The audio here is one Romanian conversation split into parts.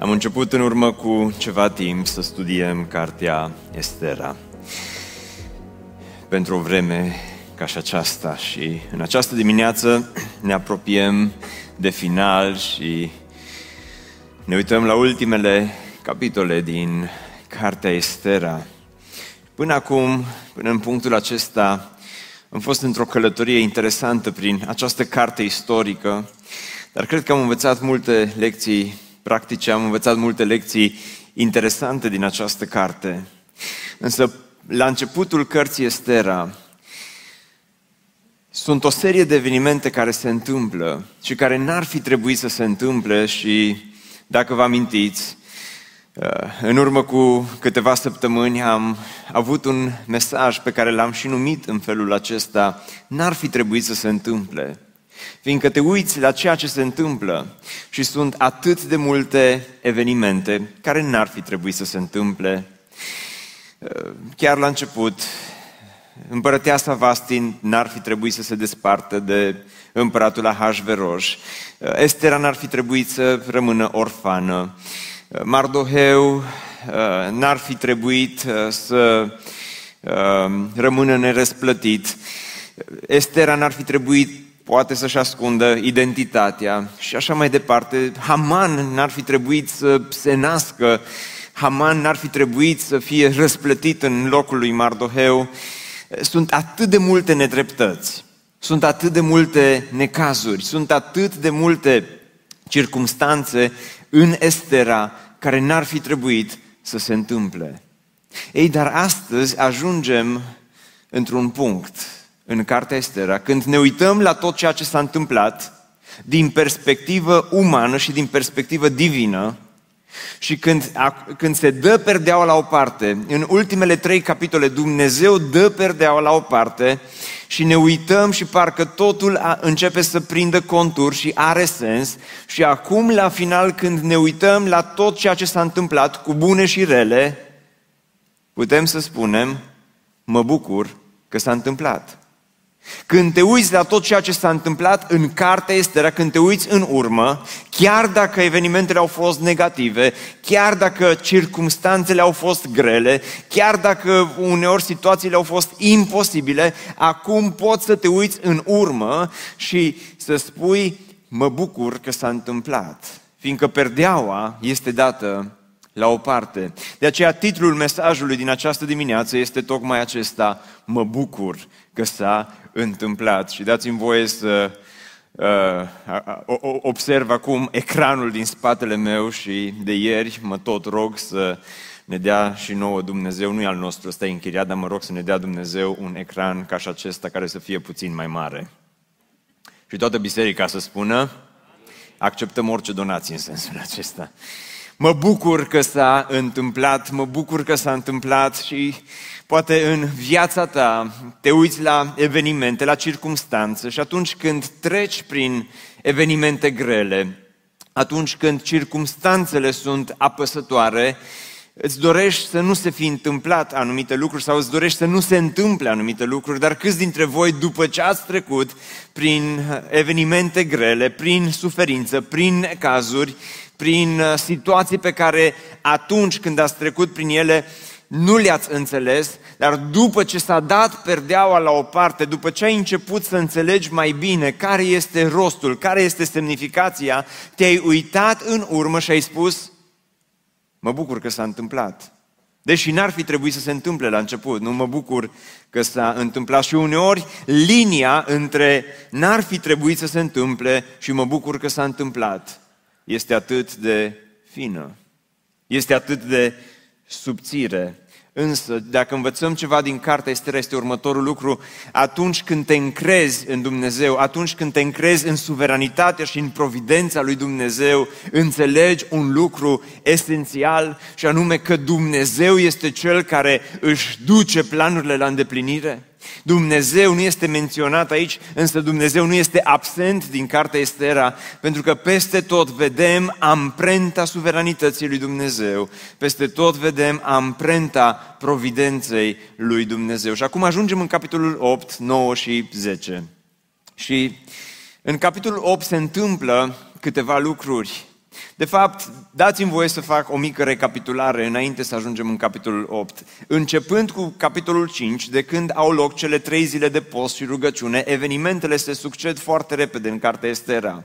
Am început în urmă cu ceva timp să studiem cartea Estera. Pentru o vreme ca și aceasta și în această dimineață ne apropiem de final și ne uităm la ultimele capitole din cartea Estera. Până acum, până în punctul acesta, am fost într-o călătorie interesantă prin această carte istorică, dar cred că am învățat multe lecții practice, am învățat multe lecții interesante din această carte. Însă, la începutul cărții Estera, sunt o serie de evenimente care se întâmplă și care n-ar fi trebuit să se întâmple și, dacă vă amintiți, uh, în urmă cu câteva săptămâni am avut un mesaj pe care l-am și numit în felul acesta, n-ar fi trebuit să se întâmple. Fiindcă te uiți la ceea ce se întâmplă și sunt atât de multe evenimente care n-ar fi trebuit să se întâmple. Chiar la început, împărăteasa Vastin n-ar fi trebuit să se despartă de împăratul Ahasveros. Estera n-ar fi trebuit să rămână orfană. Mardoheu n-ar fi trebuit să rămână nerăsplătit. Estera n-ar fi trebuit poate să-și ascundă identitatea și așa mai departe. Haman n-ar fi trebuit să se nască, Haman n-ar fi trebuit să fie răsplătit în locul lui Mardoheu. Sunt atât de multe nedreptăți, sunt atât de multe necazuri, sunt atât de multe circumstanțe în Estera care n-ar fi trebuit să se întâmple. Ei, dar astăzi ajungem într-un punct în cartea Estera, când ne uităm la tot ceea ce s-a întâmplat din perspectivă umană și din perspectivă divină, și când, când se dă perdeaua la o parte, în ultimele trei capitole, Dumnezeu dă perdeaua la o parte și ne uităm și parcă totul a, începe să prindă contur și are sens. Și acum, la final, când ne uităm la tot ceea ce s-a întâmplat, cu bune și rele, putem să spunem, mă bucur că s-a întâmplat. Când te uiți la tot ceea ce s-a întâmplat în cartea Estera, când te uiți în urmă, chiar dacă evenimentele au fost negative, chiar dacă circumstanțele au fost grele, chiar dacă uneori situațiile au fost imposibile, acum poți să te uiți în urmă și să spui, mă bucur că s-a întâmplat, fiindcă perdeaua este dată la o parte. De aceea titlul mesajului din această dimineață este tocmai acesta, mă bucur că s-a întâmplat. Și dați-mi voie să uh, observ acum ecranul din spatele meu și de ieri mă tot rog să ne dea și nouă Dumnezeu, nu e al nostru, ăsta e închiriat, dar mă rog să ne dea Dumnezeu un ecran ca și acesta care să fie puțin mai mare. Și toată biserica să spună, acceptăm orice donație în sensul acesta. Mă bucur că s-a întâmplat, mă bucur că s-a întâmplat și poate în viața ta te uiți la evenimente, la circumstanțe și atunci când treci prin evenimente grele, atunci când circumstanțele sunt apăsătoare, îți dorești să nu se fi întâmplat anumite lucruri sau îți dorești să nu se întâmple anumite lucruri, dar câți dintre voi, după ce ați trecut prin evenimente grele, prin suferință, prin cazuri, prin uh, situații pe care atunci când ați trecut prin ele nu le-ați înțeles, dar după ce s-a dat perdeaua la o parte, după ce ai început să înțelegi mai bine care este rostul, care este semnificația, te-ai uitat în urmă și ai spus, mă bucur că s-a întâmplat. Deși n-ar fi trebuit să se întâmple la început, nu mă bucur că s-a întâmplat și uneori linia între n-ar fi trebuit să se întâmple și mă bucur că s-a întâmplat este atât de fină, este atât de subțire. Însă, dacă învățăm ceva din cartea Estera, este următorul lucru. Atunci când te încrezi în Dumnezeu, atunci când te încrezi în suveranitatea și în providența lui Dumnezeu, înțelegi un lucru esențial și anume că Dumnezeu este Cel care își duce planurile la îndeplinire. Dumnezeu nu este menționat aici, însă Dumnezeu nu este absent din cartea Estera, pentru că peste tot vedem amprenta suveranității lui Dumnezeu, peste tot vedem amprenta providenței lui Dumnezeu. Și acum ajungem în capitolul 8, 9 și 10. Și în capitolul 8 se întâmplă câteva lucruri de fapt, dați-mi voie să fac o mică recapitulare înainte să ajungem în capitolul 8. Începând cu capitolul 5, de când au loc cele trei zile de post și rugăciune, evenimentele se succed foarte repede în cartea Estera.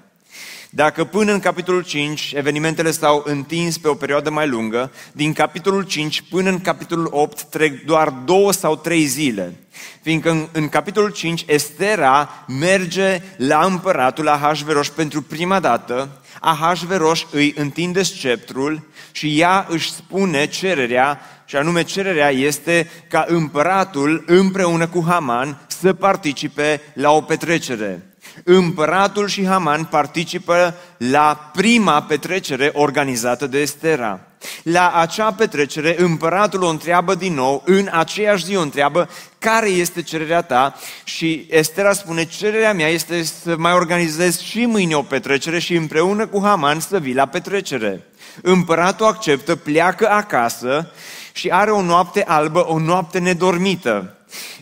Dacă până în capitolul 5 evenimentele s-au întins pe o perioadă mai lungă, din capitolul 5 până în capitolul 8 trec doar două sau trei zile. Fiindcă în, în capitolul 5 Estera merge la împăratul la Ahasveros pentru prima dată, Ahasveros îi întinde sceptrul și ea își spune cererea, și anume cererea este ca împăratul împreună cu Haman să participe la o petrecere. Împăratul și Haman participă la prima petrecere organizată de Estera. La acea petrecere, împăratul o întreabă din nou, în aceeași zi o întreabă, care este cererea ta? Și Estera spune, cererea mea este să mai organizez și mâine o petrecere și împreună cu Haman să vii la petrecere. Împăratul acceptă, pleacă acasă și are o noapte albă, o noapte nedormită.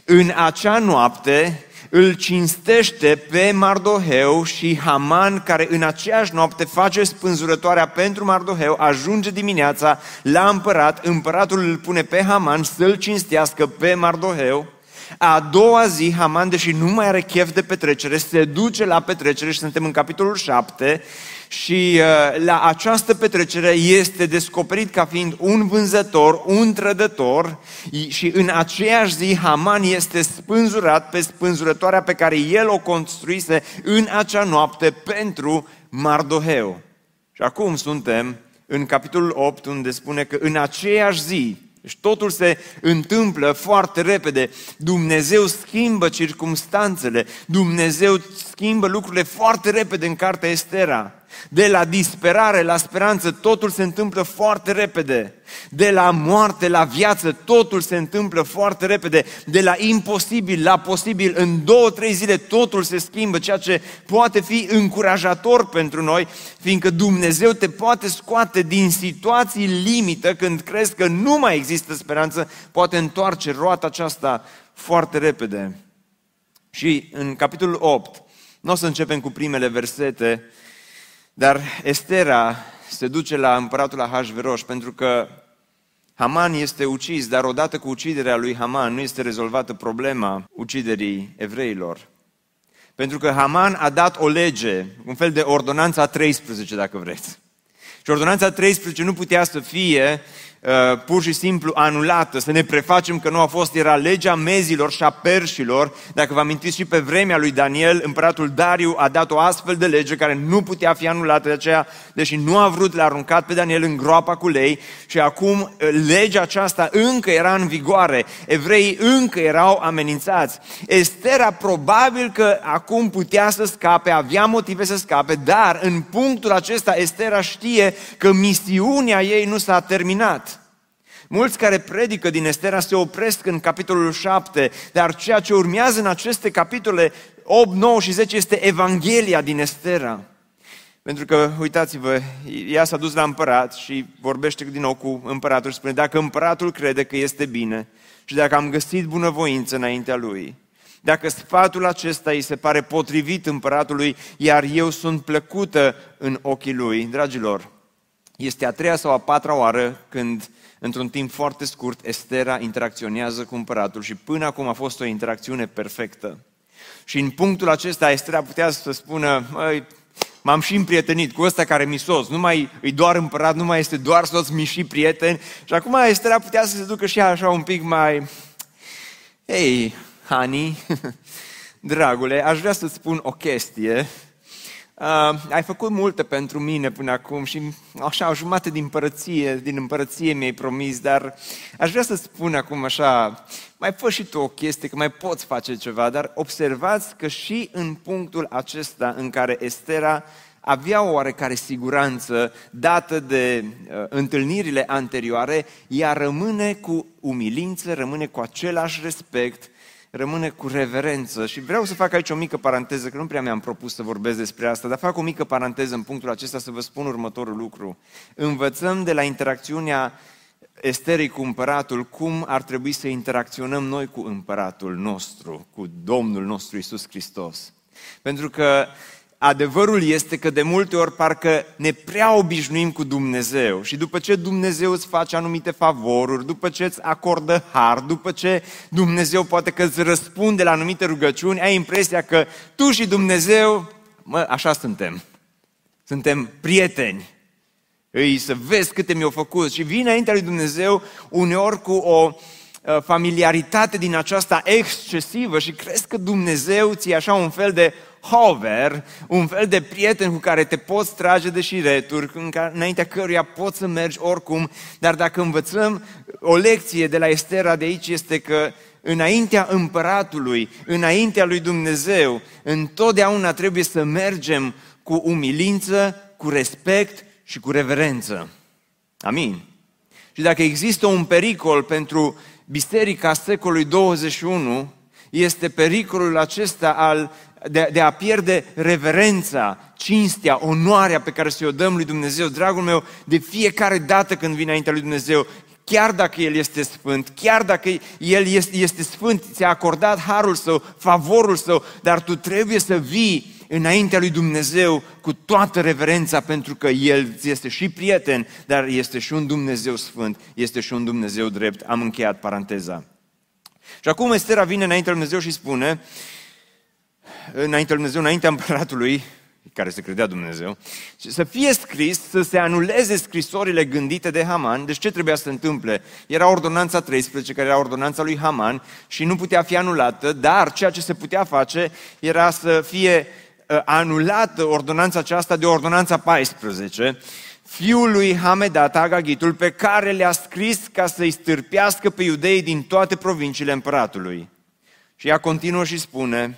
În acea noapte, îl cinstește pe Mardoheu și Haman, care în aceeași noapte face spânzurătoarea pentru Mardoheu, ajunge dimineața la împărat, împăratul îl pune pe Haman să-l cinstească pe Mardoheu, a doua zi, Haman, deși nu mai are chef de petrecere, se duce la petrecere și suntem în capitolul 7 și uh, la această petrecere este descoperit ca fiind un vânzător, un trădător și în aceeași zi Haman este spânzurat pe spânzurătoarea pe care el o construise în acea noapte pentru Mardoheu. Și acum suntem în capitolul 8 unde spune că în aceeași zi deci totul se întâmplă foarte repede. Dumnezeu schimbă circumstanțele. Dumnezeu schimbă lucrurile foarte repede în cartea Estera. De la disperare la speranță, totul se întâmplă foarte repede. De la moarte la viață, totul se întâmplă foarte repede. De la imposibil la posibil, în două, trei zile, totul se schimbă, ceea ce poate fi încurajator pentru noi, fiindcă Dumnezeu te poate scoate din situații limită când crezi că nu mai există speranță, poate întoarce roata aceasta foarte repede. Și în capitolul 8, nu o să începem cu primele versete, dar Estera se duce la împăratul Ahasveros pentru că Haman este ucis, dar odată cu uciderea lui Haman nu este rezolvată problema uciderii evreilor. Pentru că Haman a dat o lege, un fel de ordonanța 13, dacă vreți. Și ordonanța 13 nu putea să fie Uh, pur și simplu anulată, să ne prefacem că nu a fost, era legea mezilor și a perșilor. Dacă vă amintiți și pe vremea lui Daniel, împăratul Dariu a dat o astfel de lege care nu putea fi anulată, de aceea, deși nu a vrut, l-a aruncat pe Daniel în groapa cu lei și acum uh, legea aceasta încă era în vigoare, evreii încă erau amenințați. Estera probabil că acum putea să scape, avea motive să scape, dar în punctul acesta Estera știe că misiunea ei nu s-a terminat. Mulți care predică din Estera se opresc în capitolul 7, dar ceea ce urmează în aceste capitole 8, 9 și 10 este Evanghelia din Estera. Pentru că, uitați-vă, ea s-a dus la împărat și vorbește din nou cu împăratul și spune, dacă împăratul crede că este bine și dacă am găsit bunăvoință înaintea lui, dacă sfatul acesta îi se pare potrivit împăratului, iar eu sunt plăcută în ochii lui, dragilor, este a treia sau a patra oară când într-un timp foarte scurt, Estera interacționează cu împăratul și până acum a fost o interacțiune perfectă. Și în punctul acesta Estera putea să spună, m-am și împrietenit cu ăsta care mi sos, nu mai e doar împărat, nu mai este doar soț, mi și prieten. Și acum Estera putea să se ducă și așa un pic mai, ei, honey, dragule, aș vrea să-ți spun o chestie. Uh, ai făcut multe pentru mine până acum și așa, o jumătate din împărăție, din împărăție mi-ai promis, dar aș vrea să spun acum așa, mai fă și tu o chestie, că mai poți face ceva, dar observați că și în punctul acesta în care Estera avea o oarecare siguranță dată de uh, întâlnirile anterioare, ea rămâne cu umilință, rămâne cu același respect rămâne cu reverență. Și vreau să fac aici o mică paranteză, că nu prea mi-am propus să vorbesc despre asta, dar fac o mică paranteză în punctul acesta să vă spun următorul lucru. Învățăm de la interacțiunea Esterei cu împăratul cum ar trebui să interacționăm noi cu împăratul nostru, cu Domnul nostru Isus Hristos. Pentru că Adevărul este că de multe ori parcă ne prea obișnuim cu Dumnezeu și după ce Dumnezeu îți face anumite favoruri, după ce îți acordă har, după ce Dumnezeu poate că îți răspunde la anumite rugăciuni, ai impresia că tu și Dumnezeu, mă, așa suntem. Suntem prieteni. Îi să vezi câte mi-au făcut și vine înaintea lui Dumnezeu uneori cu o uh, familiaritate din aceasta excesivă și crezi că Dumnezeu ți așa un fel de hover, un fel de prieten cu care te poți trage de șireturi, înaintea căruia poți să mergi oricum, dar dacă învățăm o lecție de la Estera de aici este că înaintea împăratului, înaintea lui Dumnezeu, întotdeauna trebuie să mergem cu umilință, cu respect și cu reverență. Amin. Și dacă există un pericol pentru biserica secolului 21, este pericolul acesta al de, de a pierde reverența, cinstea, onoarea pe care să-i o dăm lui Dumnezeu. Dragul meu, de fiecare dată când vine înaintea lui Dumnezeu, chiar dacă El este sfânt, chiar dacă El este, este sfânt, ți-a acordat harul său, favorul său, dar tu trebuie să vii înaintea lui Dumnezeu cu toată reverența, pentru că El este și prieten, dar este și un Dumnezeu sfânt, este și un Dumnezeu drept. Am încheiat paranteza. Și acum Estera vine înaintea lui Dumnezeu și spune, înaintea lui Dumnezeu, înaintea împăratului, care se credea Dumnezeu, să fie scris, să se anuleze scrisorile gândite de Haman. Deci ce trebuia să se întâmple? Era ordonanța 13, care era ordonanța lui Haman și nu putea fi anulată, dar ceea ce se putea face era să fie uh, anulată ordonanța aceasta de ordonanța 14, fiul lui Hamedat, Agagitul, pe care le-a scris ca să-i stârpească pe iudei din toate provinciile împăratului. Și ea continuă și spune,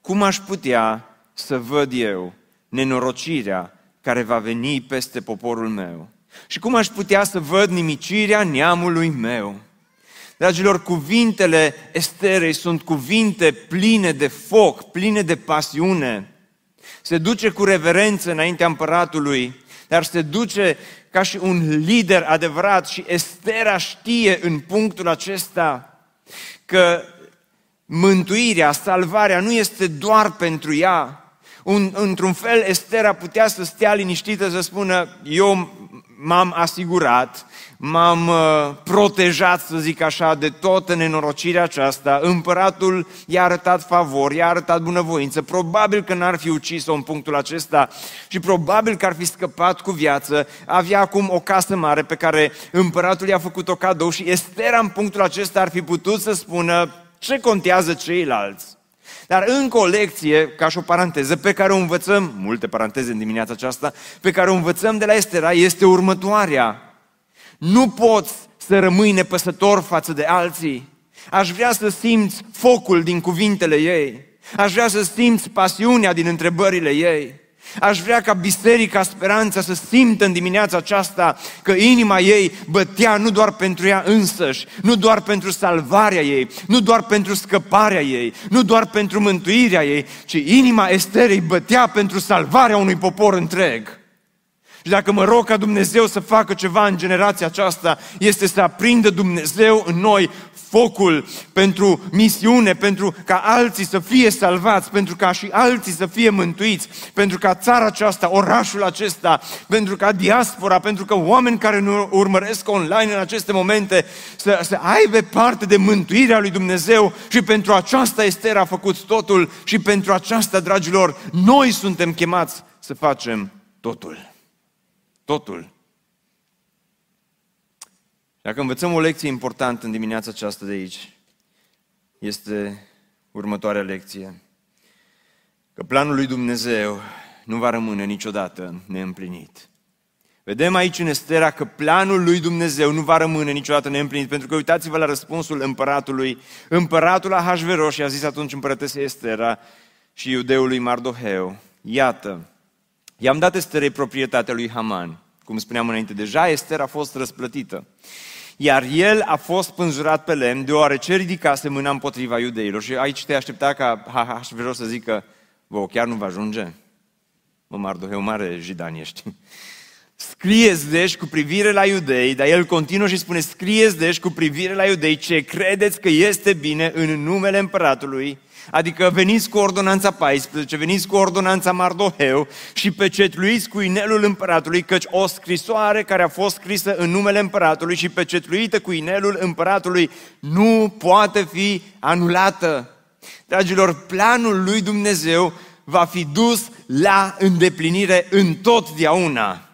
cum aș putea să văd eu nenorocirea care va veni peste poporul meu? Și cum aș putea să văd nimicirea neamului meu? Dragilor, cuvintele Esterei sunt cuvinte pline de foc, pline de pasiune. Se duce cu reverență înaintea împăratului, dar se duce ca și un lider adevărat și Estera știe în punctul acesta că mântuirea, salvarea nu este doar pentru ea. Un, într-un fel, Estera putea să stea liniștită să spună, eu m-am asigurat, m-am uh, protejat, să zic așa, de toată nenorocirea aceasta. Împăratul i-a arătat favor, i-a arătat bunăvoință. Probabil că n-ar fi ucis-o în punctul acesta și probabil că ar fi scăpat cu viață. Avea acum o casă mare pe care împăratul i-a făcut o cadou și Estera în punctul acesta ar fi putut să spună, ce contează ceilalți? Dar încă o lecție, ca și o paranteză, pe care o învățăm, multe paranteze în dimineața aceasta, pe care o învățăm de la Estera, este următoarea. Nu poți să rămâi nepăsător față de alții. Aș vrea să simți focul din cuvintele ei. Aș vrea să simți pasiunea din întrebările ei. Aș vrea ca Biserica Speranța să simtă în dimineața aceasta că inima ei bătea nu doar pentru ea însăși, nu doar pentru salvarea ei, nu doar pentru scăparea ei, nu doar pentru mântuirea ei, ci inima Esterei bătea pentru salvarea unui popor întreg. Și dacă mă rog ca Dumnezeu să facă ceva în generația aceasta, este să aprindă Dumnezeu în noi focul pentru misiune, pentru ca alții să fie salvați, pentru ca și alții să fie mântuiți, pentru ca țara aceasta, orașul acesta, pentru ca diaspora, pentru că oameni care nu urmăresc online în aceste momente să, să aibă parte de mântuirea lui Dumnezeu și pentru aceasta Ester a făcut totul și pentru aceasta, dragilor, noi suntem chemați să facem totul. Totul. Dacă învățăm o lecție importantă în dimineața aceasta de aici, este următoarea lecție. Că planul lui Dumnezeu nu va rămâne niciodată neîmplinit. Vedem aici în Estera că planul lui Dumnezeu nu va rămâne niciodată neîmplinit, pentru că uitați-vă la răspunsul împăratului. Împăratul Ahasveros și a zis atunci împărătesei Estera și iudeului Mardoheu, iată, i-am dat Esterei proprietatea lui Haman, cum spuneam înainte, deja Ester a fost răsplătită. Iar el a fost pânzurat pe lemn, deoarece ridicase mâna împotriva iudeilor. Și aici te aștepta ca Ahasveros să zică, vă, chiar nu va ajunge? Mă, Mardoheu, mare jidan ești. Scrieți deci cu privire la iudei, dar el continuă și spune, scrieți deci cu privire la iudei ce credeți că este bine în numele împăratului, adică veniți cu ordonanța 14, veniți cu ordonanța Mardoheu și pecetluiți cu inelul împăratului, căci o scrisoare care a fost scrisă în numele împăratului și pecetluită cu inelul împăratului nu poate fi anulată. Dragilor, planul lui Dumnezeu va fi dus la îndeplinire în totdeauna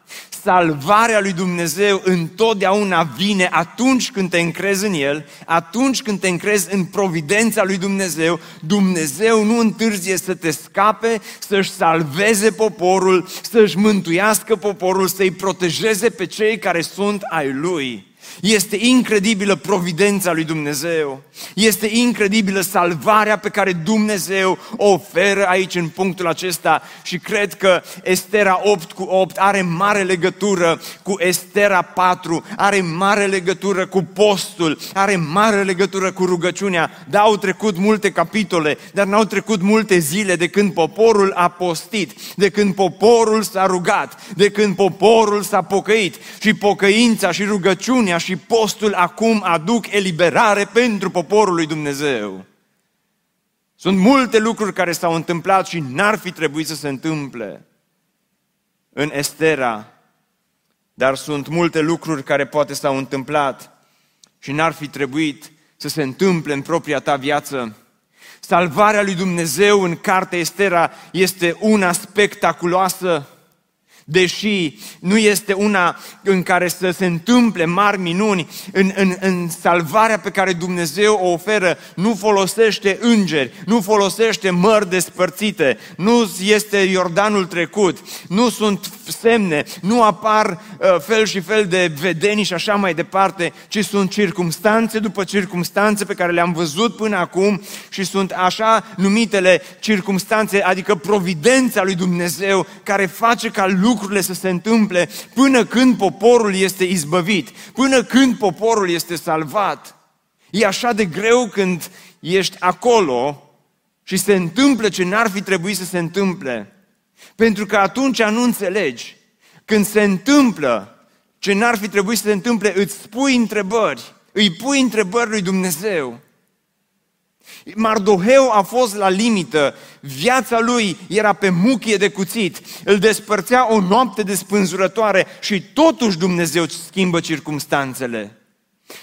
salvarea lui Dumnezeu întotdeauna vine atunci când te încrezi în El, atunci când te încrezi în providența lui Dumnezeu. Dumnezeu nu întârzie să te scape, să-și salveze poporul, să-și mântuiască poporul, să-i protejeze pe cei care sunt ai Lui. Este incredibilă providența lui Dumnezeu. Este incredibilă salvarea pe care Dumnezeu o oferă aici în punctul acesta și cred că Estera 8 cu 8 are mare legătură cu Estera 4, are mare legătură cu postul, are mare legătură cu rugăciunea. Da, au trecut multe capitole, dar n-au trecut multe zile de când poporul a postit, de când poporul s-a rugat, de când poporul s-a pocăit și pocăința și rugăciunea și postul acum aduc eliberare pentru poporul lui Dumnezeu. Sunt multe lucruri care s-au întâmplat și n-ar fi trebuit să se întâmple în Estera, dar sunt multe lucruri care poate s-au întâmplat și n-ar fi trebuit să se întâmple în propria ta viață. Salvarea lui Dumnezeu în cartea Estera este una spectaculoasă deși nu este una în care să se întâmple mari minuni, în, în, în salvarea pe care Dumnezeu o oferă, nu folosește îngeri, nu folosește mări despărțite, nu este Iordanul trecut, nu sunt semne, nu apar uh, fel și fel de vedenii și așa mai departe, ci sunt circumstanțe după circumstanțe pe care le-am văzut până acum și sunt așa numitele circumstanțe, adică providența lui Dumnezeu care face ca lucrurile lucrurile să se întâmple până când poporul este izbăvit, până când poporul este salvat. E așa de greu când ești acolo și se întâmplă ce n-ar fi trebuit să se întâmple. Pentru că atunci nu înțelegi. Când se întâmplă ce n-ar fi trebuit să se întâmple, îți pui întrebări, îi pui întrebări lui Dumnezeu. Mardoheu a fost la limită, viața lui era pe muchie de cuțit, îl despărțea o noapte de spânzurătoare și totuși Dumnezeu schimbă circumstanțele.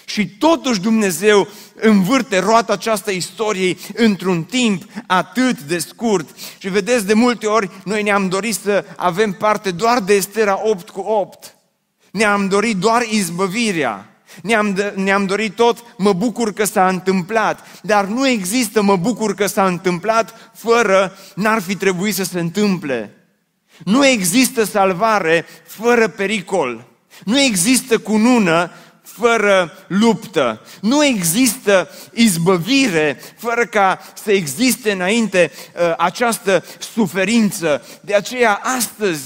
Și totuși Dumnezeu învârte roata această istoriei într-un timp atât de scurt. Și vedeți, de multe ori noi ne-am dorit să avem parte doar de Estera 8 cu 8. Ne-am dorit doar izbăvirea. Ne-am, ne-am dorit tot, mă bucur că s-a întâmplat, dar nu există mă bucur că s-a întâmplat fără n-ar fi trebuit să se întâmple. Nu există salvare fără pericol. Nu există cunună fără luptă. Nu există izbăvire fără ca să existe înainte uh, această suferință. De aceea astăzi,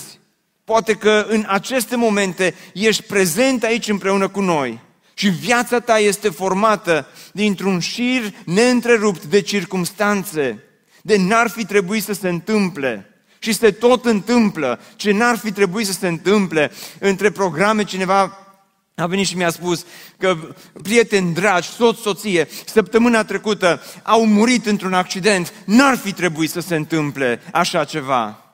poate că în aceste momente ești prezent aici împreună cu noi și viața ta este formată dintr-un șir neîntrerupt de circumstanțe, de n-ar fi trebuit să se întâmple. Și se tot întâmplă ce n-ar fi trebuit să se întâmple. Între programe cineva a venit și mi-a spus că prieteni dragi, soț, soție, săptămâna trecută au murit într-un accident. N-ar fi trebuit să se întâmple așa ceva.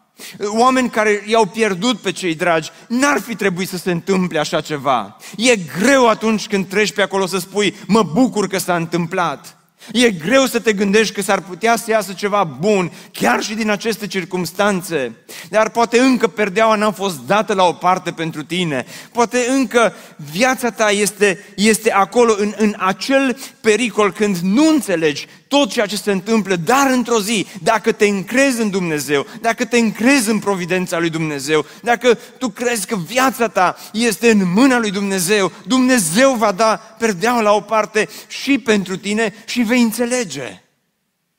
Oameni care i-au pierdut pe cei dragi, n-ar fi trebuit să se întâmple așa ceva. E greu atunci când treci pe acolo să spui, mă bucur că s-a întâmplat. E greu să te gândești că s-ar putea să iasă ceva bun, chiar și din aceste circumstanțe. Dar poate încă perdeaua n-a fost dată la o parte pentru tine. Poate încă viața ta este, este acolo în, în acel pericol când nu înțelegi tot ceea ce se întâmplă, dar într-o zi, dacă te încrezi în Dumnezeu, dacă te încrezi în providența lui Dumnezeu, dacă tu crezi că viața ta este în mâna lui Dumnezeu, Dumnezeu va da perdeaua la o parte și pentru tine și vei înțelege.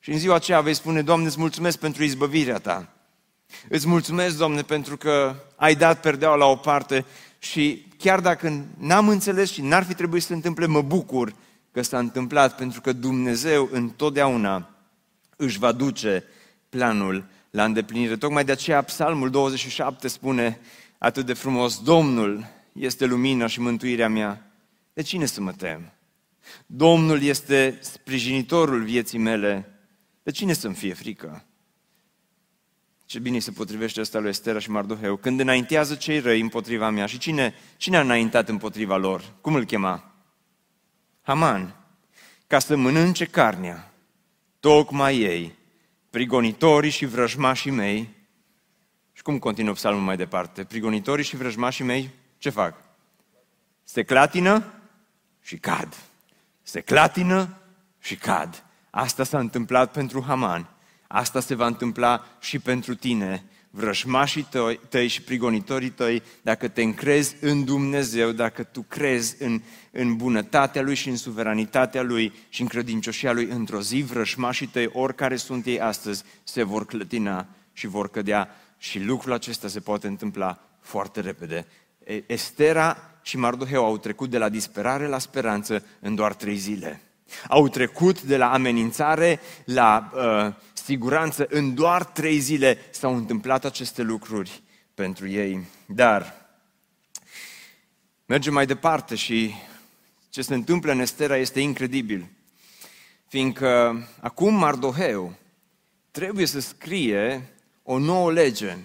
Și în ziua aceea vei spune, Doamne, îți mulțumesc pentru izbăvirea ta. Îți mulțumesc, Doamne, pentru că ai dat perdeaua la o parte și chiar dacă n-am înțeles și n-ar fi trebuit să se întâmple, mă bucur că s-a întâmplat, pentru că Dumnezeu întotdeauna își va duce planul la îndeplinire. Tocmai de aceea Psalmul 27 spune atât de frumos, Domnul este lumina și mântuirea mea. De cine să mă tem? Domnul este sprijinitorul vieții mele. De cine să-mi fie frică? Ce bine se potrivește asta lui Estera și Mardoheu. Când înaintează cei răi împotriva mea. Și cine, cine a înaintat împotriva lor? Cum îl chema? Haman. Ca să mănânce carnea. Tocmai ei, prigonitorii și vrăjmașii mei. Și cum continuă psalmul mai departe? Prigonitorii și vrăjmașii mei ce fac? Se clatină și cad. Se clatină și cad. Asta s-a întâmplat pentru Haman. Asta se va întâmpla și pentru tine, vrăjmașii tăi, tăi și prigonitorii tăi, dacă te încrezi în Dumnezeu, dacă tu crezi în, în bunătatea Lui și în suveranitatea Lui și în credincioșia Lui, într-o zi vrăjmașii tăi, oricare sunt ei astăzi, se vor clătina și vor cădea. Și lucrul acesta se poate întâmpla foarte repede. Estera și Mardoheu au trecut de la disperare la speranță în doar trei zile. Au trecut de la amenințare la uh, siguranță. În doar trei zile s-au întâmplat aceste lucruri pentru ei. Dar mergem mai departe și ce se întâmplă în Estera este incredibil. Fiindcă acum Mardoheu trebuie să scrie o nouă lege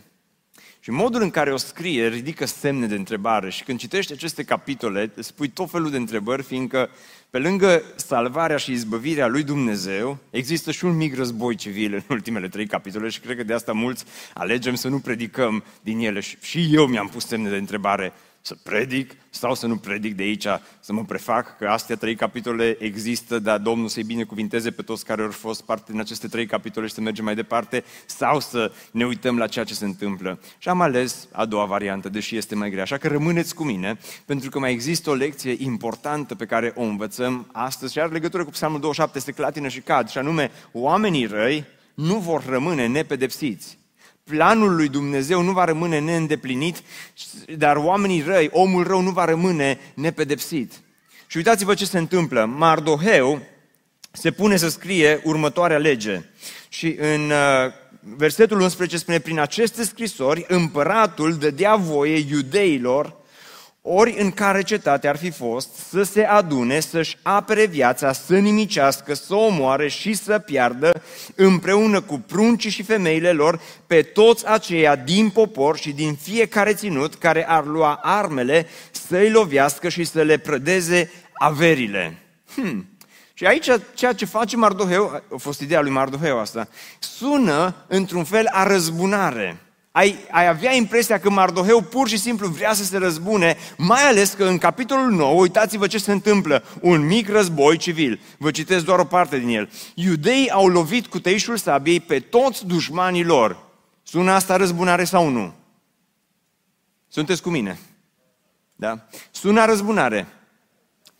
și modul în care o scrie ridică semne de întrebare și când citești aceste capitole, îți pui tot felul de întrebări, fiindcă pe lângă salvarea și izbăvirea lui Dumnezeu, există și un mic război civil în ultimele trei capitole și cred că de asta mulți alegem să nu predicăm din ele. Și eu mi-am pus semne de întrebare să predic sau să nu predic de aici, să mă prefac că astea trei capitole există, dar Domnul să-i binecuvinteze pe toți care au fost parte din aceste trei capitole și să mergem mai departe, sau să ne uităm la ceea ce se întâmplă. Și am ales a doua variantă, deși este mai grea. Așa că rămâneți cu mine, pentru că mai există o lecție importantă pe care o învățăm astăzi și are legătură cu Psalmul 27, este clatină și cad, și anume, oamenii răi nu vor rămâne nepedepsiți planul lui Dumnezeu nu va rămâne neîndeplinit, dar oamenii răi, omul rău nu va rămâne nepedepsit. Și uitați-vă ce se întâmplă. Mardoheu se pune să scrie următoarea lege. Și în uh, versetul 11 spune, prin aceste scrisori, împăratul dădea voie iudeilor ori în care cetate ar fi fost, să se adune, să-și apere viața, să nimicească, să omoare și să piardă, împreună cu pruncii și femeile lor, pe toți aceia din popor și din fiecare ținut care ar lua armele, să-i lovească și să le prădeze averile. Hmm. Și aici ceea ce face Mardoheu, a fost ideea lui Mardoheu asta, sună într-un fel a răzbunare ai, ai avea impresia că Mardoheu pur și simplu vrea să se răzbune, mai ales că în capitolul 9, uitați-vă ce se întâmplă, un mic război civil. Vă citesc doar o parte din el. Iudeii au lovit cu teișul sabiei pe toți dușmanii lor. Sună asta răzbunare sau nu? Sunteți cu mine? Da? Sună răzbunare.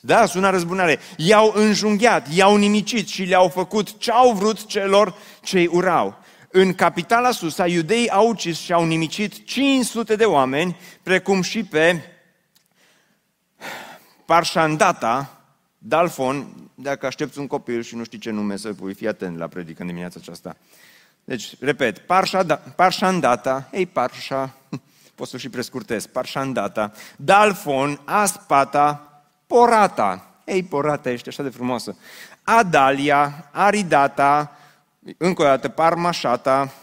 Da, sună răzbunare. I-au înjunghiat, i-au nimicit și le-au făcut ce au vrut celor ce urau. În capitala Susa, iudeii au ucis și au nimicit 500 de oameni, precum și pe Parșandata, Dalfon, dacă aștepți un copil și nu știi ce nume să pui, fii atent la predică în dimineața aceasta. Deci, repet, Parșandata, ei Parșa, pot să și prescurtez, Parșandata, Dalfon, Aspata, Porata, ei Porata, ești așa de frumoasă, Adalia, Aridata, încă o dată, Parmașata,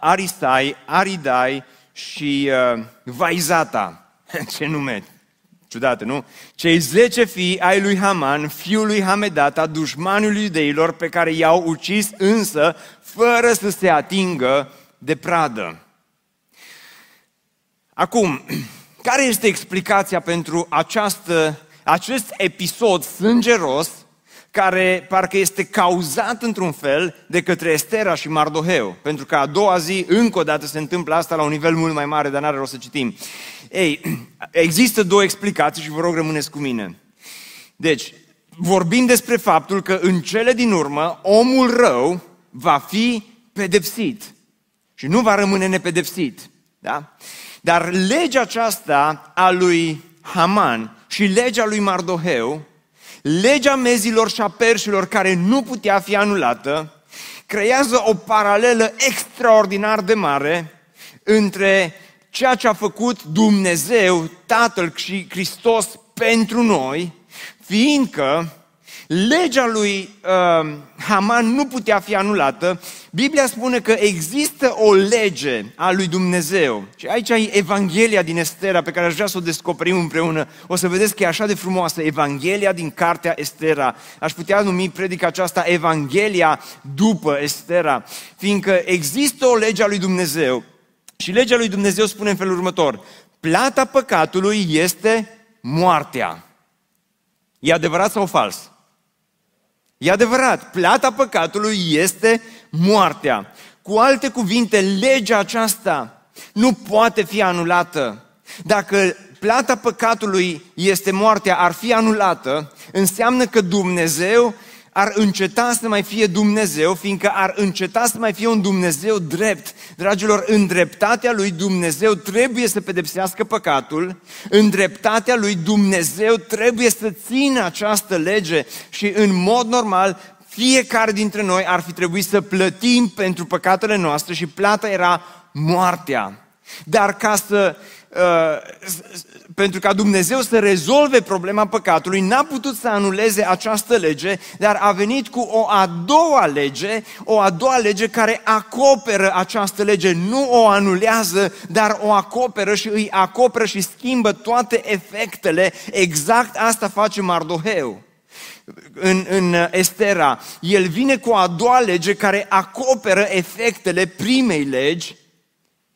Arisai, Aridai și uh, Vaizata. Ce nume ciudate, nu? Cei zece fii ai lui Haman, fiul lui Hamedata, dușmanul iudeilor, pe care i-au ucis însă fără să se atingă de pradă. Acum, care este explicația pentru această, acest episod sângeros care parcă este cauzat într-un fel de către Estera și Mardoheu. Pentru că a doua zi, încă o dată, se întâmplă asta la un nivel mult mai mare, dar n-are rost să citim. Ei, există două explicații și vă rog rămâneți cu mine. Deci, vorbim despre faptul că în cele din urmă, omul rău va fi pedepsit și nu va rămâne nepedepsit. Da? Dar legea aceasta a lui Haman și legea lui Mardoheu, legea mezilor și a perșilor care nu putea fi anulată, creează o paralelă extraordinar de mare între ceea ce a făcut Dumnezeu, Tatăl și Hristos pentru noi, fiindcă legea lui uh, Haman nu putea fi anulată, Biblia spune că există o lege a lui Dumnezeu. Și aici e Evanghelia din Estera, pe care aș vrea să o descoperim împreună. O să vedeți că e așa de frumoasă, Evanghelia din cartea Estera. Aș putea numi predica aceasta Evanghelia după Estera, fiindcă există o lege a lui Dumnezeu. Și legea lui Dumnezeu spune în felul următor, plata păcatului este moartea. E adevărat sau fals? E adevărat, plata păcatului este moartea. Cu alte cuvinte, legea aceasta nu poate fi anulată. Dacă plata păcatului este moartea, ar fi anulată, înseamnă că Dumnezeu ar înceta să mai fie Dumnezeu, fiindcă ar înceta să mai fie un Dumnezeu drept. Dragilor, în dreptatea lui Dumnezeu trebuie să pedepsească păcatul, în dreptatea lui Dumnezeu trebuie să țină această lege și în mod normal fiecare dintre noi ar fi trebuit să plătim pentru păcatele noastre și plata era moartea. Dar ca să Uh, pentru ca Dumnezeu să rezolve problema păcatului, n-a putut să anuleze această lege, dar a venit cu o a doua lege, o a doua lege care acoperă această lege, nu o anulează, dar o acoperă și îi acoperă și schimbă toate efectele. Exact asta face Mardoheu în, în Estera. El vine cu a doua lege care acoperă efectele primei legi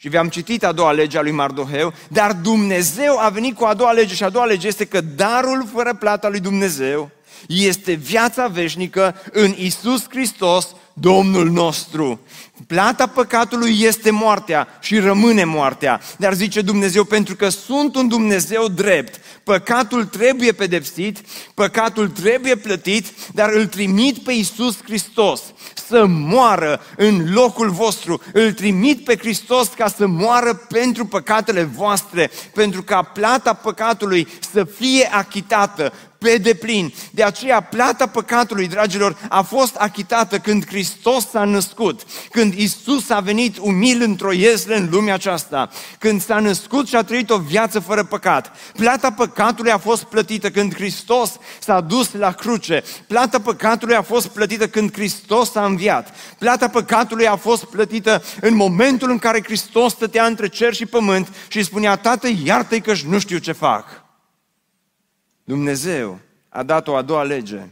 și vi-am citit a doua lege a lui Mardoheu, dar Dumnezeu a venit cu a doua lege și a doua lege este că darul fără plata lui Dumnezeu este viața veșnică în Isus Hristos, Domnul nostru. Plata păcatului este moartea și rămâne moartea. Dar zice Dumnezeu, pentru că sunt un Dumnezeu drept, păcatul trebuie pedepsit, păcatul trebuie plătit, dar îl trimit pe Isus Hristos să moară în locul vostru. Îl trimit pe Hristos ca să moară pentru păcatele voastre, pentru ca plata păcatului să fie achitată pe deplin. De aceea plata păcatului, dragilor, a fost achitată când Hristos s-a născut, când Isus a venit umil într-o iesle în lumea aceasta, când s-a născut și a trăit o viață fără păcat. Plata păcatului a fost plătită când Hristos s-a dus la cruce. Plata păcatului a fost plătită când Hristos a înviat. Plata păcatului a fost plătită în momentul în care Hristos stătea între cer și pământ și spunea, Tată, iartă-i că nu știu ce fac. Dumnezeu a dat o a doua lege.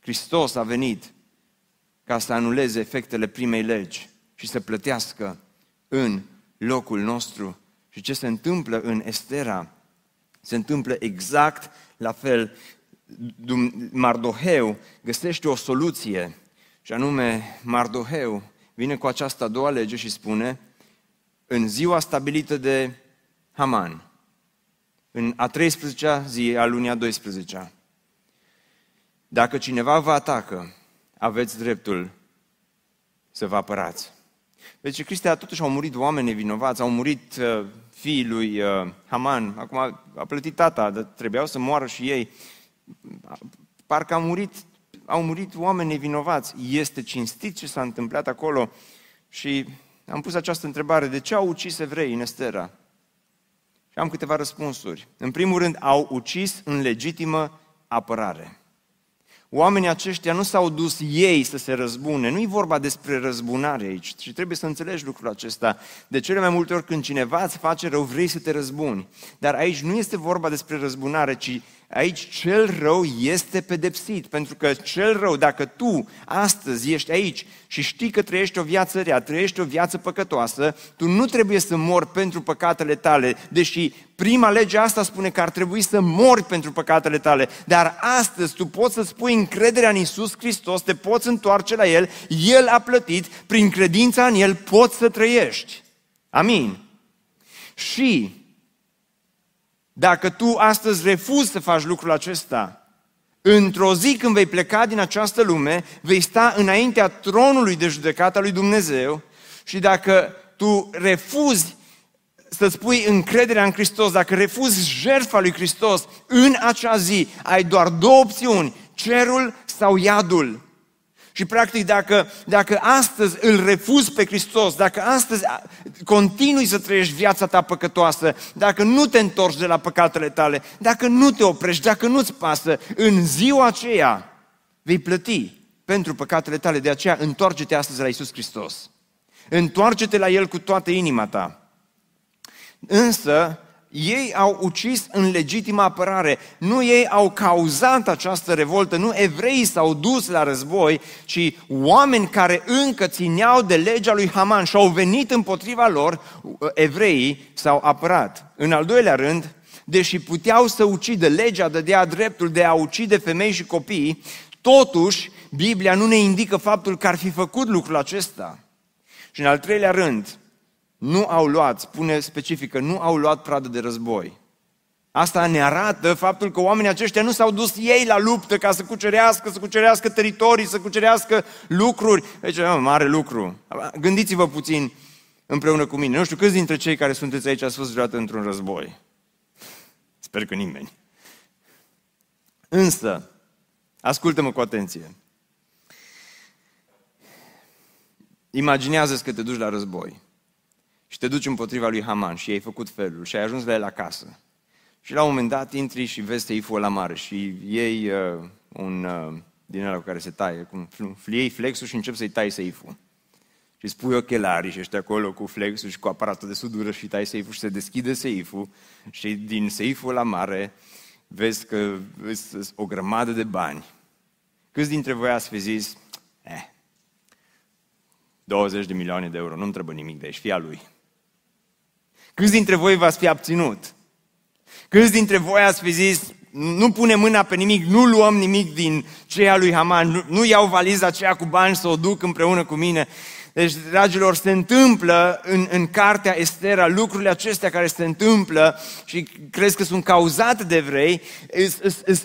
Hristos a venit ca să anuleze efectele primei legi și să plătească în locul nostru. Și ce se întâmplă în Estera? Se întâmplă exact la fel. Mardoheu găsește o soluție și anume Mardoheu vine cu această a doua lege și spune în ziua stabilită de Haman, în a 13-a zi a lunii a 12-a. Dacă cineva vă atacă, aveți dreptul să vă apărați. Deci, Cristia, totuși au murit oameni nevinovați, au murit uh, fiii lui uh, Haman, acum a plătit tata, dar trebuiau să moară și ei. Parcă au murit, au murit oameni nevinovați. Este cinstit ce s-a întâmplat acolo? Și am pus această întrebare, de ce au ucis evrei în Estera? Și am câteva răspunsuri. În primul rând, au ucis în legitimă apărare. Oamenii aceștia nu s-au dus ei să se răzbune. Nu e vorba despre răzbunare aici. Și trebuie să înțelegi lucrul acesta. De cele mai multe ori când cineva îți face rău, vrei să te răzbuni. Dar aici nu este vorba despre răzbunare, ci aici cel rău este pedepsit, pentru că cel rău, dacă tu astăzi ești aici și știi că trăiești o viață rea, trăiești o viață păcătoasă, tu nu trebuie să mori pentru păcatele tale, deși prima lege asta spune că ar trebui să mori pentru păcatele tale, dar astăzi tu poți să spui încrederea în Isus Hristos, te poți întoarce la El, El a plătit, prin credința în El poți să trăiești. Amin. Și dacă tu astăzi refuzi să faci lucrul acesta, într-o zi când vei pleca din această lume, vei sta înaintea tronului de judecată lui Dumnezeu și dacă tu refuzi să-ți pui încrederea în Hristos, dacă refuzi jertfa lui Hristos, în acea zi ai doar două opțiuni, cerul sau iadul. Și practic dacă, dacă astăzi îl refuzi pe Hristos, dacă astăzi continui să trăiești viața ta păcătoasă, dacă nu te întorci de la păcatele tale, dacă nu te oprești, dacă nu-ți pasă, în ziua aceea vei plăti pentru păcatele tale. De aceea întoarce-te astăzi la Isus Hristos. Întoarce-te la El cu toată inima ta. Însă, ei au ucis în legitimă apărare. Nu ei au cauzat această revoltă, nu evreii s-au dus la război, ci oameni care încă țineau de legea lui Haman și au venit împotriva lor, evreii s-au apărat. În al doilea rând, deși puteau să ucidă, legea dădea dreptul de a ucide femei și copii, totuși Biblia nu ne indică faptul că ar fi făcut lucrul acesta. Și în al treilea rând, nu au luat, spune specifică, nu au luat pradă de război. Asta ne arată faptul că oamenii aceștia nu s-au dus ei la luptă ca să cucerească, să cucerească teritorii, să cucerească lucruri. Deci, mă, mare lucru. Gândiți-vă puțin împreună cu mine. Nu știu câți dintre cei care sunteți aici ați fost vreodată într-un război. Sper că nimeni. Însă, ascultă-mă cu atenție. Imaginează-ți că te duci la război și te duci împotriva lui Haman și ai făcut felul și ai ajuns la el acasă. Și la un moment dat intri și vezi seiful la mare și iei uh, un uh, din ăla cu care se taie, cum iei flexul și începi să-i tai seiful. Și spui ochelarii și ești acolo cu flexul și cu aparatul de sudură și tai seiful și se deschide seiful și din seiful la mare vezi că vezi o grămadă de bani. Câți dintre voi ați fi zis, eh, 20 de milioane de euro, nu-mi trebuie nimic de aici, fia lui. Câți dintre voi v-ați fi abținut? Câți dintre voi ați fi zis, nu pune mâna pe nimic, nu luăm nimic din ceea lui Haman, nu, nu iau valiza aceea cu bani să o duc împreună cu mine. Deci, dragilor, se întâmplă în, în cartea Estera lucrurile acestea care se întâmplă și crezi că sunt cauzate de evrei,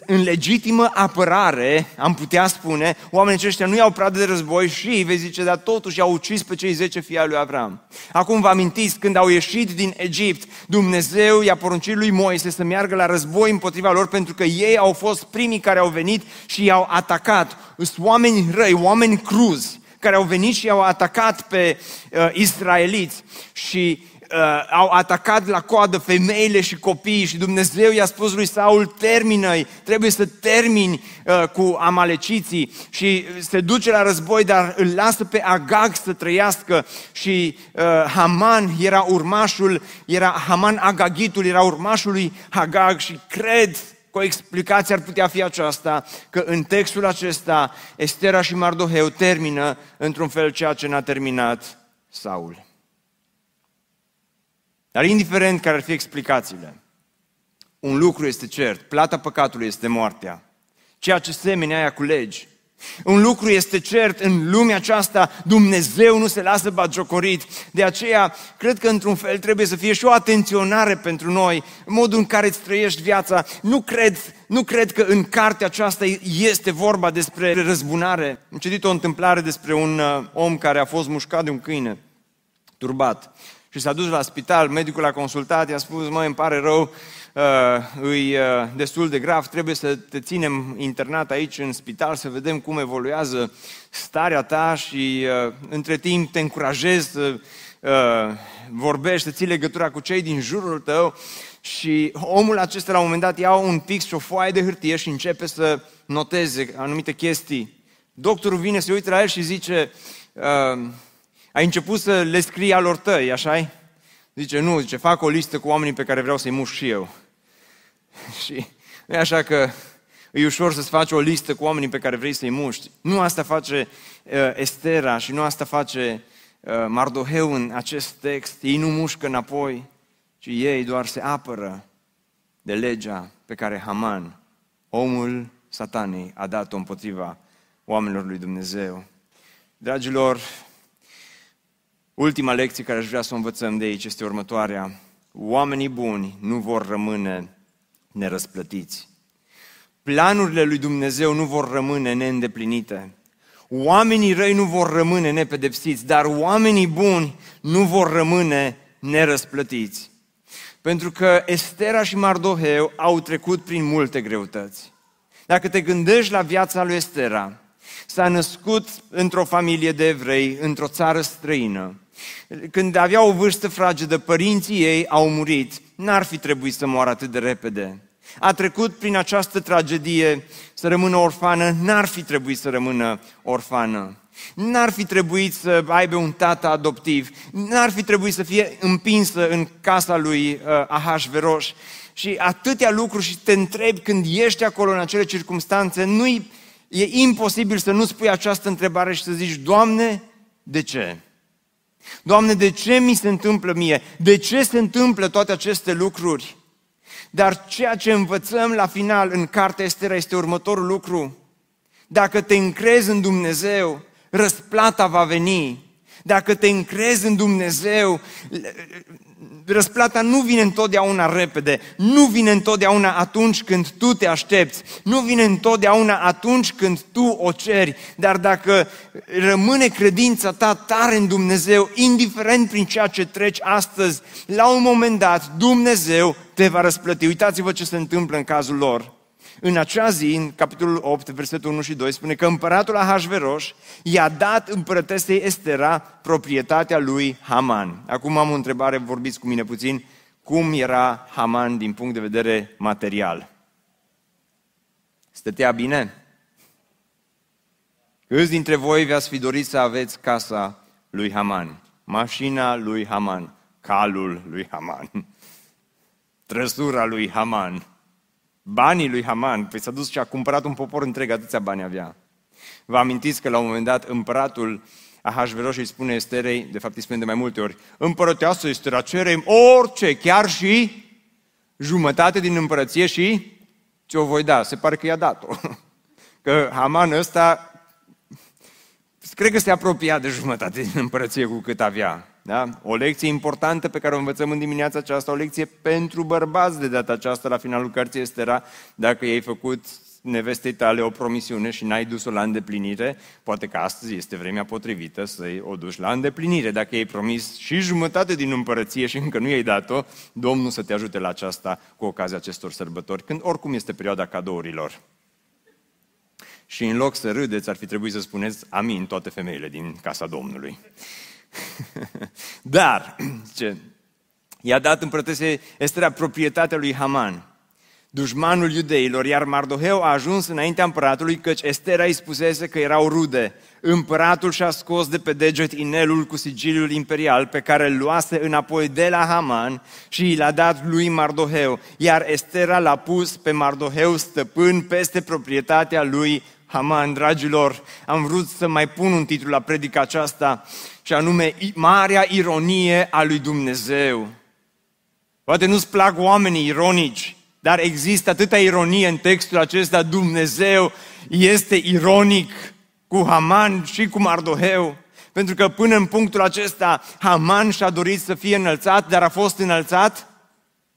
în legitimă apărare, am putea spune, oamenii aceștia nu iau pradă de război și, vei zice, dar totuși au ucis pe cei zece fii al lui Avram. Acum vă amintiți, când au ieșit din Egipt, Dumnezeu i-a poruncit lui Moise să meargă la război împotriva lor pentru că ei au fost primii care au venit și i-au atacat. Sunt oameni răi, oameni cruzi care au venit și au atacat pe uh, israeliți și uh, au atacat la coadă femeile și copiii și Dumnezeu i-a spus lui Saul, termină trebuie să termini uh, cu amaleciții și se duce la război, dar îl lasă pe Agag să trăiască și uh, Haman era urmașul, era Haman Agagitul, era urmașul lui Agag și cred cu o explicație ar putea fi aceasta, că în textul acesta Estera și Mardoheu termină într-un fel ceea ce n-a terminat Saul. Dar indiferent care ar fi explicațiile, un lucru este cert, plata păcatului este moartea. Ceea ce semene aia cu legi, un lucru este cert, în lumea aceasta Dumnezeu nu se lasă bagiocorit. De aceea, cred că într-un fel trebuie să fie și o atenționare pentru noi, în modul în care îți trăiești viața. Nu cred, nu cred că în cartea aceasta este vorba despre răzbunare. Am citit o întâmplare despre un uh, om care a fost mușcat de un câine turbat și s-a dus la spital, medicul a consultat, i-a spus, măi, îmi pare rău, uh, îi uh, destul de grav, trebuie să te ținem internat aici în spital, să vedem cum evoluează starea ta și uh, între timp te încurajez să uh, vorbești, să ții legătura cu cei din jurul tău și omul acesta la un moment dat ia un pix și o foaie de hârtie și începe să noteze anumite chestii. Doctorul vine, se uită la el și zice, uh, ai început să le scrii alor tăi, așa -i? Zice, nu, zice, fac o listă cu oamenii pe care vreau să-i mușc și eu. și Nu e așa că e ușor să-ți faci o listă cu oamenii pe care vrei să-i muști. Nu asta face uh, Estera și nu asta face uh, Mardoheu în acest text. Ei nu mușcă înapoi, ci ei doar se apără de legea pe care Haman, omul satanei, a dat-o împotriva oamenilor lui Dumnezeu. Dragilor, ultima lecție care aș vrea să o învățăm de aici este următoarea. Oamenii buni nu vor rămâne nerăsplătiți. Planurile lui Dumnezeu nu vor rămâne neîndeplinite. Oamenii răi nu vor rămâne nepedepsiți, dar oamenii buni nu vor rămâne nerăsplătiți. Pentru că Estera și Mardoheu au trecut prin multe greutăți. Dacă te gândești la viața lui Estera, s-a născut într-o familie de evrei, într-o țară străină. Când avea o vârstă fragedă, părinții ei au murit. N-ar fi trebuit să moară atât de repede. A trecut prin această tragedie să rămână orfană, n-ar fi trebuit să rămână orfană. N-ar fi trebuit să aibă un tată adoptiv, n-ar fi trebuit să fie împinsă în casa lui uh, Ahasveros. Și atâtea lucruri și te întrebi când ești acolo în acele circunstanțe, nu e imposibil să nu spui această întrebare și să zici, Doamne, de ce? Doamne, de ce mi se întâmplă mie? De ce se întâmplă toate aceste lucruri? Dar ceea ce învățăm la final în cartea Estera este următorul lucru. Dacă te încrezi în Dumnezeu, răsplata va veni. Dacă te încrezi în Dumnezeu, răsplata nu vine întotdeauna repede, nu vine întotdeauna atunci când tu te aștepți, nu vine întotdeauna atunci când tu o ceri, dar dacă rămâne credința ta tare în Dumnezeu, indiferent prin ceea ce treci astăzi, la un moment dat Dumnezeu te va răsplăti. Uitați-vă ce se întâmplă în cazul lor. În acea zi, în capitolul 8, versetul 1 și 2, spune că împăratul Ahasveros i-a dat împărătesei Estera proprietatea lui Haman. Acum am o întrebare, vorbiți cu mine puțin. Cum era Haman din punct de vedere material? Stătea bine? Câți dintre voi v-ați fi dorit să aveți casa lui Haman, mașina lui Haman, calul lui Haman, trăsura lui Haman, banii lui Haman, păi s-a dus și a cumpărat un popor întreg, atâția bani avea. Vă amintiți că la un moment dat împăratul Ahasveros îi spune Esterei, de fapt îi spune de mai multe ori, împărăteasă Estera, cerem orice, chiar și jumătate din împărăție și ce-o voi da. Se pare că i-a dat-o. Că Haman ăsta, cred că se apropia de jumătate din împărăție cu cât avea. Da? O lecție importantă pe care o învățăm în dimineața aceasta, o lecție pentru bărbați de data aceasta la finalul cărții Estera, dacă i-ai făcut nevestei tale o promisiune și n-ai dus-o la îndeplinire, poate că astăzi este vremea potrivită să o duci la îndeplinire. Dacă i-ai promis și jumătate din împărăție și încă nu i-ai dat-o, Domnul să te ajute la aceasta cu ocazia acestor sărbători, când oricum este perioada cadourilor. Și în loc să râdeți, ar fi trebuit să spuneți amin toate femeile din casa Domnului. Dar, ce? I-a dat împărătese Estera proprietatea lui Haman, dușmanul iudeilor, iar Mardoheu a ajuns înaintea împăratului, căci Estera îi spusese că erau rude. Împăratul și-a scos de pe deget inelul cu sigiliul imperial pe care îl luase înapoi de la Haman și l-a dat lui Mardoheu, iar Estera l-a pus pe Mardoheu stăpân peste proprietatea lui Haman, dragilor, am vrut să mai pun un titlu la predica aceasta și anume Marea ironie a lui Dumnezeu. Poate nu-ți plac oamenii ironici, dar există atâta ironie în textul acesta. Dumnezeu este ironic cu Haman și cu Mardoheu. Pentru că până în punctul acesta Haman și-a dorit să fie înălțat, dar a fost înălțat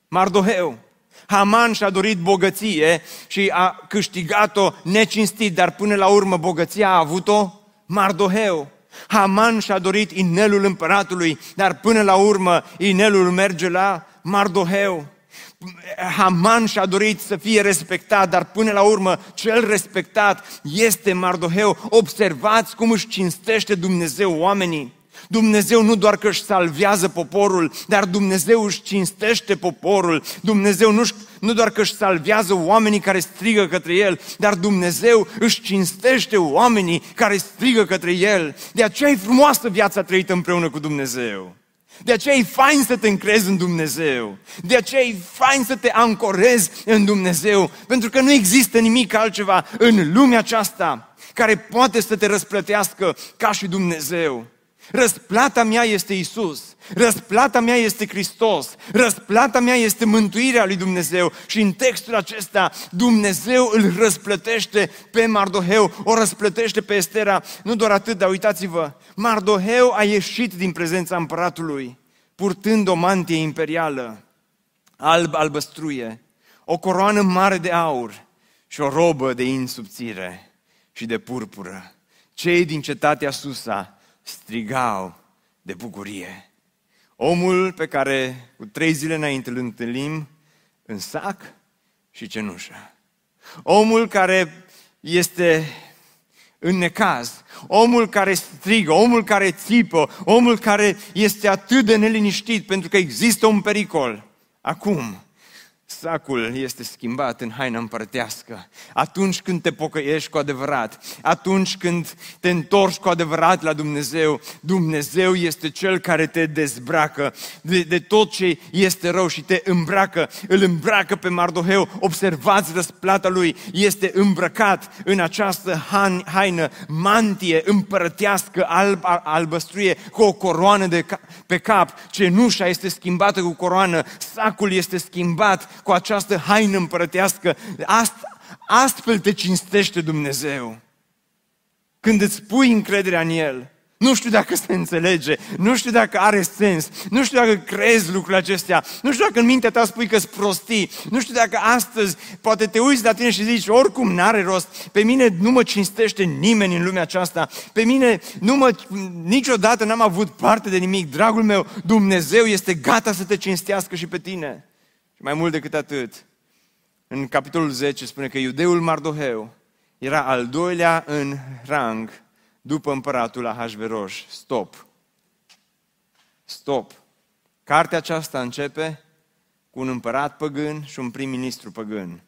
Mardoheu. Haman și-a dorit bogăție și a câștigat-o necinstit, dar până la urmă bogăția a avut-o Mardoheu. Haman și-a dorit inelul împăratului, dar până la urmă inelul merge la Mardoheu. Haman și-a dorit să fie respectat, dar până la urmă cel respectat este Mardoheu. Observați cum își cinstește Dumnezeu oamenii. Dumnezeu nu doar că își salvează poporul, dar Dumnezeu își cinstește poporul. Dumnezeu nu, nu doar că își salvează oamenii care strigă către El, dar Dumnezeu își cinstește oamenii care strigă către El. De aceea e frumoasă viața trăită împreună cu Dumnezeu. De aceea e fain să te încrezi în Dumnezeu. De aceea e fain să te ancorezi în Dumnezeu. Pentru că nu există nimic altceva în lumea aceasta care poate să te răsplătească ca și Dumnezeu. Răsplata mea este Isus. Răsplata mea este Hristos. Răsplata mea este mântuirea lui Dumnezeu. Și în textul acesta Dumnezeu îl răsplătește pe Mardoheu, o răsplătește pe Estera. Nu doar atât, dar uitați-vă, Mardoheu a ieșit din prezența împăratului, purtând o mantie imperială, alb albăstruie, o coroană mare de aur și o robă de insubțire și de purpură. Cei din cetatea Susa strigau de bucurie. Omul pe care cu trei zile înainte îl întâlnim în sac și cenușă. Omul care este în necaz, omul care strigă, omul care țipă, omul care este atât de neliniștit pentru că există un pericol. Acum, Sacul este schimbat în haina împărătească. Atunci când te pocăiești cu adevărat, atunci când te întorci cu adevărat la Dumnezeu, Dumnezeu este Cel care te dezbracă de, de tot ce este rău și te îmbracă, îl îmbracă pe Mardoheu. Observați răsplata lui, este îmbrăcat în această haină, mantie împărătească, alb, albăstruie, cu o coroană de pe cap. Cenușa este schimbată cu coroană, sacul este schimbat cu această haină împărătească. Astfel te cinstește Dumnezeu. Când îți pui încrederea în El, nu știu dacă se înțelege, nu știu dacă are sens, nu știu dacă crezi lucrurile acestea, nu știu dacă în mintea ta spui că-s prostii, nu știu dacă astăzi poate te uiți la tine și zici, oricum n-are rost, pe mine nu mă cinstește nimeni în lumea aceasta, pe mine nu mă, niciodată n-am avut parte de nimic, dragul meu, Dumnezeu este gata să te cinstească și pe tine. Și mai mult decât atât, în capitolul 10 spune că iudeul Mardoheu era al doilea în rang după împăratul Ahasveros. Stop. Stop. Cartea aceasta începe cu un împărat păgân și un prim-ministru păgân.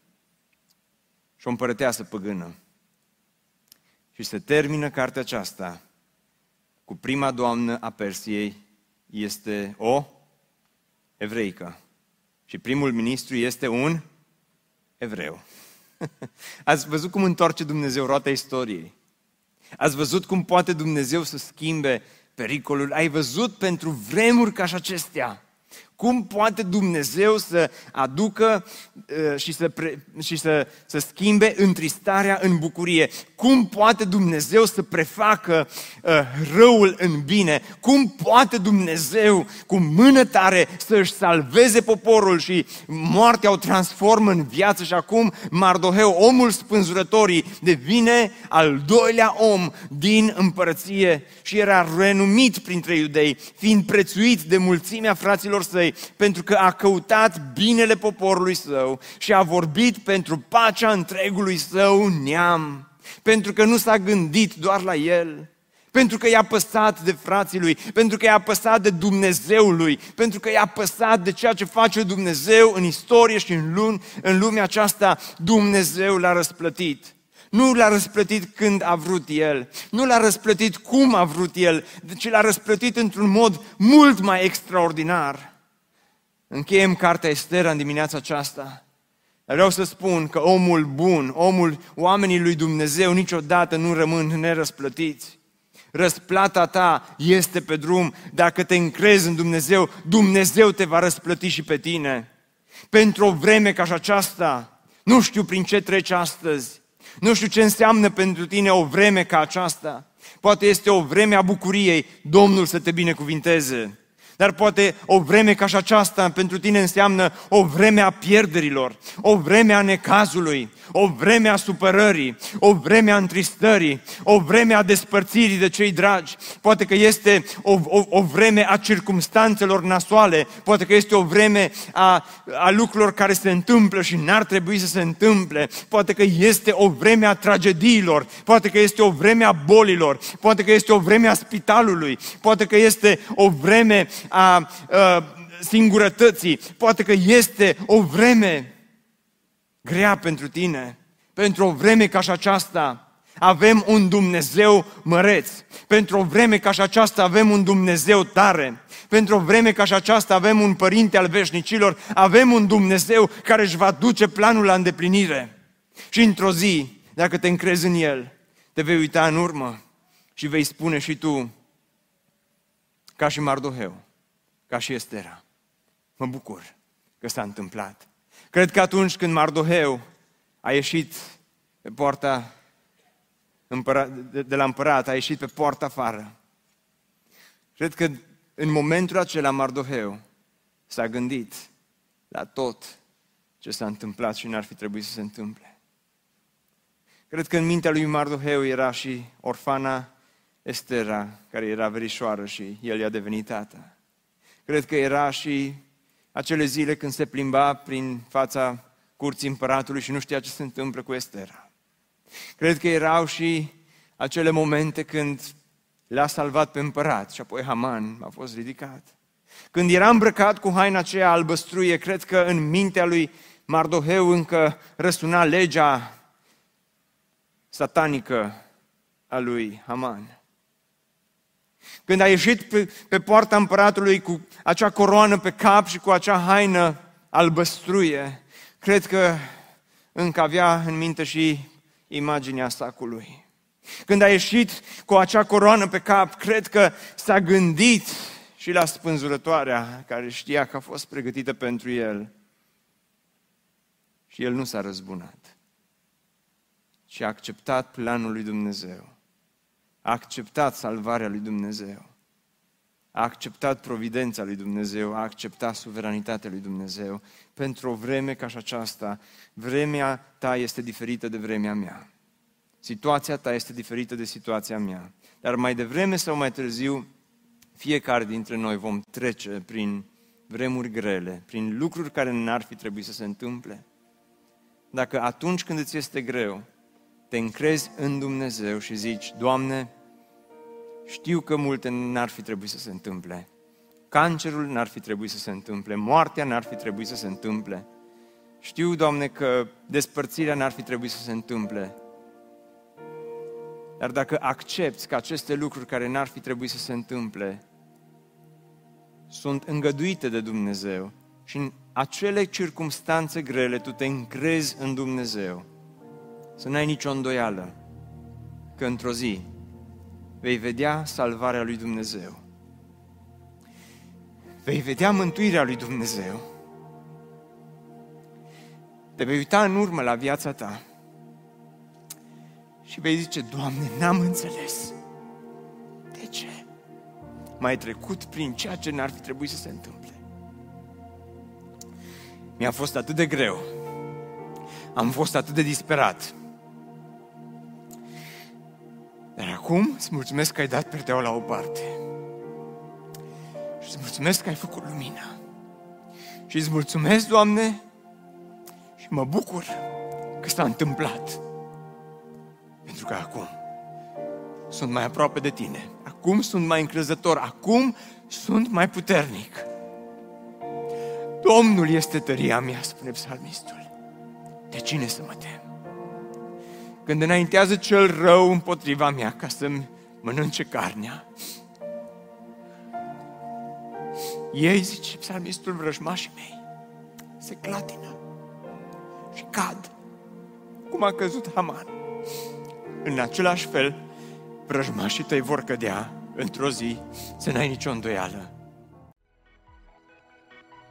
Și o împărăteasă păgână. Și se termină cartea aceasta cu prima doamnă a Persiei, este o evreică. Și primul ministru este un evreu. Ați văzut cum întoarce Dumnezeu roata istoriei. Ați văzut cum poate Dumnezeu să schimbe pericolul. Ai văzut pentru vremuri ca și acestea cum poate Dumnezeu să aducă uh, și, să, pre, și să, să schimbe întristarea în bucurie? Cum poate Dumnezeu să prefacă uh, răul în bine? Cum poate Dumnezeu cu mână tare să-și salveze poporul și moartea o transformă în viață și acum Mardoheu, omul spânzurătorii, devine al doilea om din împărăție și era renumit printre iudei, fiind prețuit de mulțimea fraților săi pentru că a căutat binele poporului său și a vorbit pentru pacea întregului său neam, pentru că nu s-a gândit doar la el, pentru că i-a păsat de frații lui, pentru că i-a păsat de Dumnezeul lui, pentru că i-a păsat de ceea ce face Dumnezeu în istorie și în, lun, în lumea aceasta, Dumnezeu l-a răsplătit. Nu l-a răsplătit când a vrut El, nu l-a răsplătit cum a vrut El, ci l-a răsplătit într-un mod mult mai extraordinar. Încheiem cartea Estera în dimineața aceasta. Dar vreau să spun că omul bun, omul, oamenii lui Dumnezeu niciodată nu rămân nerăsplătiți. Răsplata ta este pe drum. Dacă te încrezi în Dumnezeu, Dumnezeu te va răsplăti și pe tine. Pentru o vreme ca și aceasta, nu știu prin ce treci astăzi, nu știu ce înseamnă pentru tine o vreme ca aceasta. Poate este o vreme a bucuriei, Domnul să te binecuvinteze. Dar poate o vreme ca și aceasta pentru tine înseamnă o vreme a pierderilor, o vreme a necazului, o vreme a supărării, o vreme a întristării, o vreme a despărțirii de cei dragi. Poate că este o, o, o vreme a circumstanțelor nasoale, poate că este o vreme a, a lucrurilor care se întâmplă și n-ar trebui să se întâmple, poate că este o vreme a tragediilor, poate că este o vreme a bolilor, poate că este o vreme a spitalului, poate că este o vreme a, a singurătății, poate că este o vreme grea pentru tine, pentru o vreme ca și aceasta, avem un Dumnezeu măreț. Pentru o vreme ca și aceasta avem un Dumnezeu tare. Pentru o vreme ca și aceasta avem un Părinte al veșnicilor. Avem un Dumnezeu care își va duce planul la îndeplinire. Și într-o zi, dacă te încrezi în El, te vei uita în urmă și vei spune și tu, ca și Mardoheu, ca și Estera, mă bucur că s-a întâmplat. Cred că atunci când Mardoheu a ieșit pe poarta de la împărat, a ieșit pe poarta afară. Cred că în momentul acela Mardoheu s-a gândit la tot ce s-a întâmplat și n-ar fi trebuit să se întâmple. Cred că în mintea lui Mardoheu era și orfana Estera, care era verișoară și el i-a devenit tată. Cred că era și acele zile când se plimba prin fața curții împăratului și nu știa ce se întâmplă cu Estera. Cred că erau și acele momente când l-a salvat pe împărat și apoi Haman a fost ridicat. Când era îmbrăcat cu haina aceea albăstruie, cred că în mintea lui Mardoheu încă răsuna legea satanică a lui Haman. Când a ieșit pe, pe poarta împăratului cu acea coroană pe cap și cu acea haină albăstruie, cred că încă avea în minte și imaginea sacului. Când a ieșit cu acea coroană pe cap, cred că s-a gândit și la spânzurătoarea care știa că a fost pregătită pentru el. Și el nu s-a răzbunat, ci a acceptat planul lui Dumnezeu. A acceptat salvarea lui Dumnezeu. A acceptat providența lui Dumnezeu, a acceptat suveranitatea lui Dumnezeu. Pentru o vreme ca și aceasta, vremea ta este diferită de vremea mea. Situația ta este diferită de situația mea. Dar mai devreme sau mai târziu, fiecare dintre noi vom trece prin vremuri grele, prin lucruri care n-ar fi trebuit să se întâmple. Dacă atunci când îți este greu, te încrezi în Dumnezeu și zici, Doamne, știu că multe n-ar fi trebuit să se întâmple. Cancerul n-ar fi trebuit să se întâmple, moartea n-ar fi trebuit să se întâmple. Știu, Doamne, că despărțirea n-ar fi trebuit să se întâmple. Dar dacă accepti că aceste lucruri care n-ar fi trebuit să se întâmple sunt îngăduite de Dumnezeu și în acele circumstanțe grele tu te încrezi în Dumnezeu, să n-ai nicio îndoială că într-o zi vei vedea salvarea lui Dumnezeu. Vei vedea mântuirea lui Dumnezeu. Te vei uita în urmă la viața ta și vei zice, Doamne, n-am înțeles. De ce? Mai trecut prin ceea ce n-ar fi trebuit să se întâmple. Mi-a fost atât de greu. Am fost atât de disperat. Dar acum îți mulțumesc că ai dat perdeaua la o parte. Și îți mulțumesc că ai făcut lumina. Și îți mulțumesc, Doamne, și mă bucur că s-a întâmplat. Pentru că acum sunt mai aproape de tine. Acum sunt mai încrezător. Acum sunt mai puternic. Domnul este tăria mea, spune psalmistul. De cine să mă tem? Când înaintează cel rău împotriva mea ca să-mi mănânce carnea. Ei, zice psalmistul, vrăjmașii mei, se clatină și cad, cum a căzut Haman. În același fel, vrăjmașii tăi vor cădea într-o zi, să n-ai nicio îndoială.